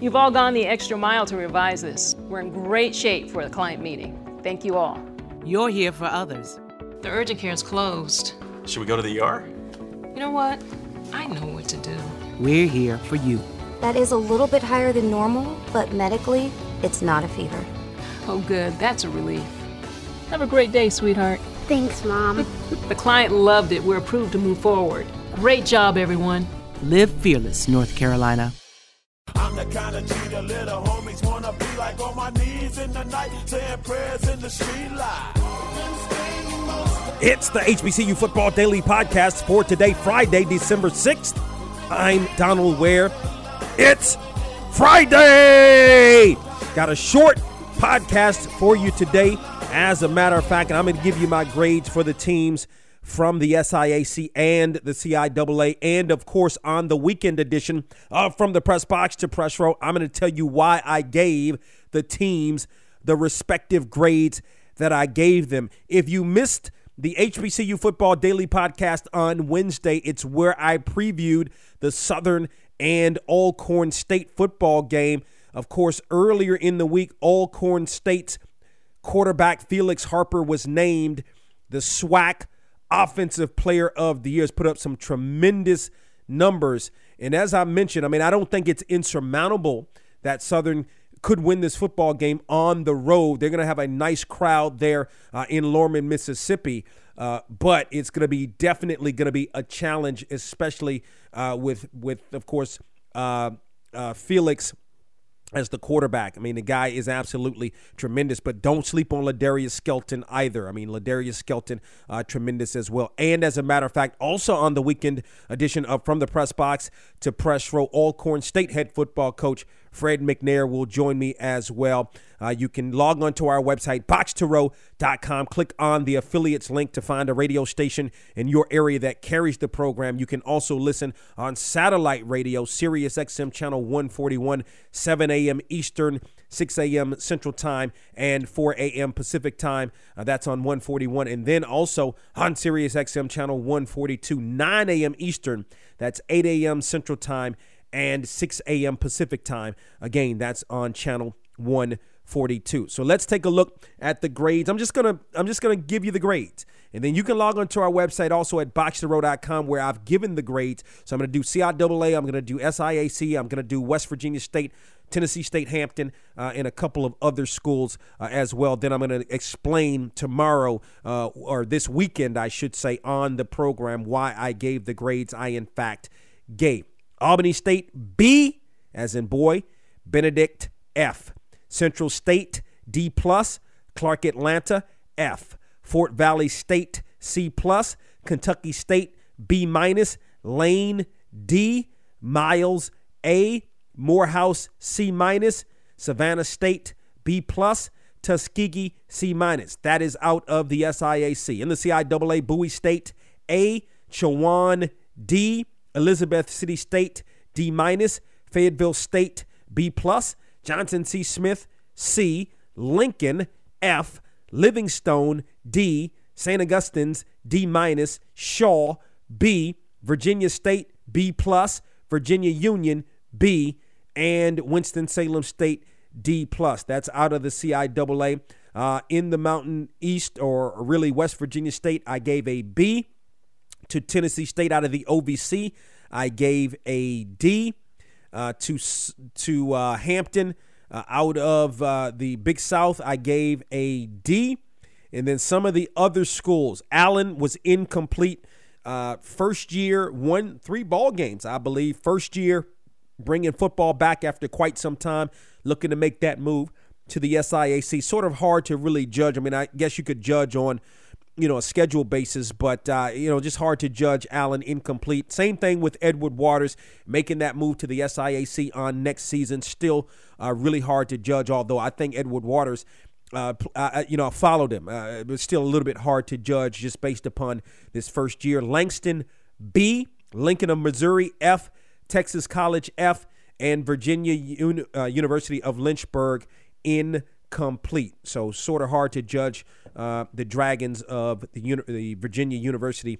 You've all gone the extra mile to revise this. We're in great shape for the client meeting. Thank you all. You're here for others. The urgent care is closed. Should we go to the ER? You know what? I know what to do. We're here for you. That is a little bit higher than normal, but medically, it's not a fever. Oh, good. That's a relief. Have a great day, sweetheart. Thanks, Mom. The client loved it. We're approved to move forward. Great job, everyone. Live fearless, North Carolina. I'm the kind of G the little homies wanna be like on my knees in the night, saying prayers in the street light. It's the HBCU Football Daily Podcast for today, Friday, December 6th. I'm Donald Ware. It's Friday! Got a short podcast for you today. As a matter of fact, and I'm going to give you my grades for the teams from the SIAC and the CIAA, and of course on the weekend edition of From the Press Box to Press Row. I'm going to tell you why I gave the teams the respective grades that I gave them. If you missed the HBCU Football Daily Podcast on Wednesday, it's where I previewed the Southern and Alcorn State football game. Of course, earlier in the week, Alcorn State's quarterback Felix Harper was named the SWAC Offensive Player of the Year. Has put up some tremendous numbers. And as I mentioned, I mean, I don't think it's insurmountable that Southern could win this football game on the road. They're going to have a nice crowd there uh, in Lorman, Mississippi. Uh, but it's going to be definitely going to be a challenge, especially uh, with with of course uh, uh, Felix as the quarterback. I mean, the guy is absolutely tremendous, but don't sleep on Ladarius Skelton either. I mean, Ladarius Skelton, uh, tremendous as well. And as a matter of fact, also on the weekend edition of From the Press Box to Press Row, Alcorn State head football coach Fred McNair will join me as well. Uh, you can log on to our website, boxtorow.com. Click on the affiliates link to find a radio station in your area that carries the program. You can also listen on satellite radio, Sirius XM channel 141, 7 a.m. Eastern, 6 a.m. Central Time, and 4 a.m. Pacific Time. Uh, that's on 141. And then also on Sirius XM channel 142, 9 a.m. Eastern. That's 8 a.m. Central Time and 6 a.m. Pacific time. Again, that's on channel 142. So let's take a look at the grades. I'm just gonna I'm just gonna give you the grades. And then you can log on to our website also at boxtorow.com where I've given the grades. So I'm to do CIAA, I'm to do SIAC, I'm to do West Virginia State, Tennessee State Hampton, uh, and a couple of other schools uh, as well. Then I'm going to explain tomorrow, uh, or this weekend, I should say, on the program why I gave the grades I, in fact, gave. Albany State B, as in boy, Benedict F. Central State D plus, Clark Atlanta F. Fort Valley State C plus, Kentucky State B minus, Lane D, Miles A, Morehouse C minus, Savannah State B plus, Tuskegee C minus. That is out of the SIAC. In the CIAA, Bowie State A, Chowan D, Elizabeth City State D minus, Fayetteville State B plus, Johnson C. Smith C, Lincoln F, Livingstone D, St. Augustine's D minus, Shaw B, Virginia State B plus, Virginia Union B, and Winston Salem State D plus. That's out of the CIAA. Uh, in the Mountain East, or really West Virginia State, I gave a B to Tennessee State out of the OVC. I gave a D uh, to to uh, Hampton uh, out of uh, the Big South. I gave a D, and then some of the other schools. Allen was incomplete. Uh, first year, won three ball games, I believe. First year, bringing football back after quite some time, looking to make that move to the SIAC. Sort of hard to really judge. I mean, I guess you could judge on you know, a schedule basis, but, uh, you know, just hard to judge Allen incomplete. Same thing with Edward Waters making that move to the SIAC on next season. Still uh, really hard to judge, although I think Edward Waters, uh, uh, you know, followed him. Uh, it was still a little bit hard to judge just based upon this first year. Langston B, Lincoln of Missouri F, Texas College F, and Virginia uh, University of Lynchburg in complete. So sort of hard to judge uh, the Dragons of the, Uni- the Virginia University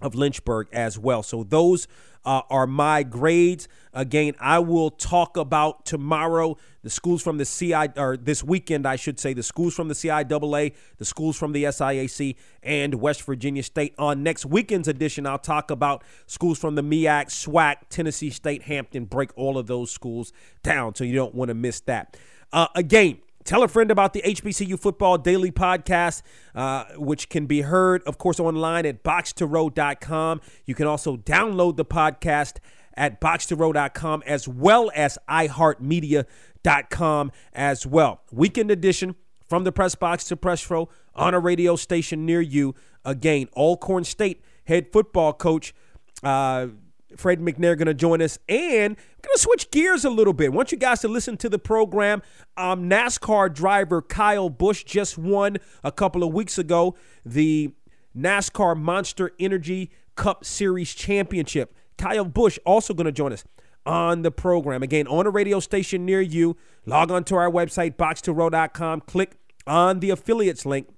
of Lynchburg as well. So those uh, are my grades. Again, I will talk about tomorrow the schools from the CI or this weekend, I should say, the schools from the CIAA, the schools from the SIAC, and West Virginia State. On next weekend's edition, I'll talk about schools from the MEAC, SWAC, Tennessee State, Hampton. Break all of those schools down, so you don't want to miss that. Uh, again, Tell a friend about the HBCU Football Daily Podcast, uh, which can be heard, of course, online at boxtorow.com. You can also download the podcast at boxtorow.com as well as iHeartMedia.com as well. Weekend edition from the press box to press row on a radio station near you. Again, Alcorn State head football coach. Uh, Fred McNair going to join us, and we're going to switch gears a little bit. I want you guys to listen to the program. Um, NASCAR driver Kyle Busch just won a couple of weeks ago the NASCAR Monster Energy Cup Series Championship. Kyle Busch also going to join us on the program. Again, on a radio station near you. Log on to our website, boxtorow.com. Click on the affiliates link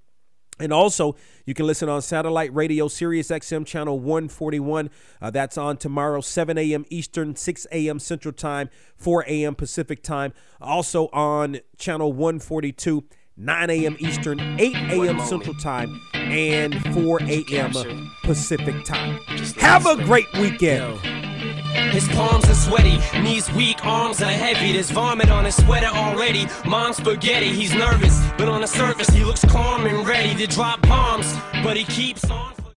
and also, you can listen on satellite radio, Sirius XM channel 141. Uh, that's on tomorrow, 7 a.m. Eastern, 6 a.m. Central Time, 4 a.m. Pacific Time. Also on channel 142, 9 a.m. Eastern, 8 a.m. Central Time, and 4 a.m. Pacific Time. Have a great weekend. His palms are sweaty, knees weak, arms are heavy. There's vomit on his sweater already. Mom's spaghetti, he's nervous, but on the surface he looks calm and ready to drop bombs. But he keeps on.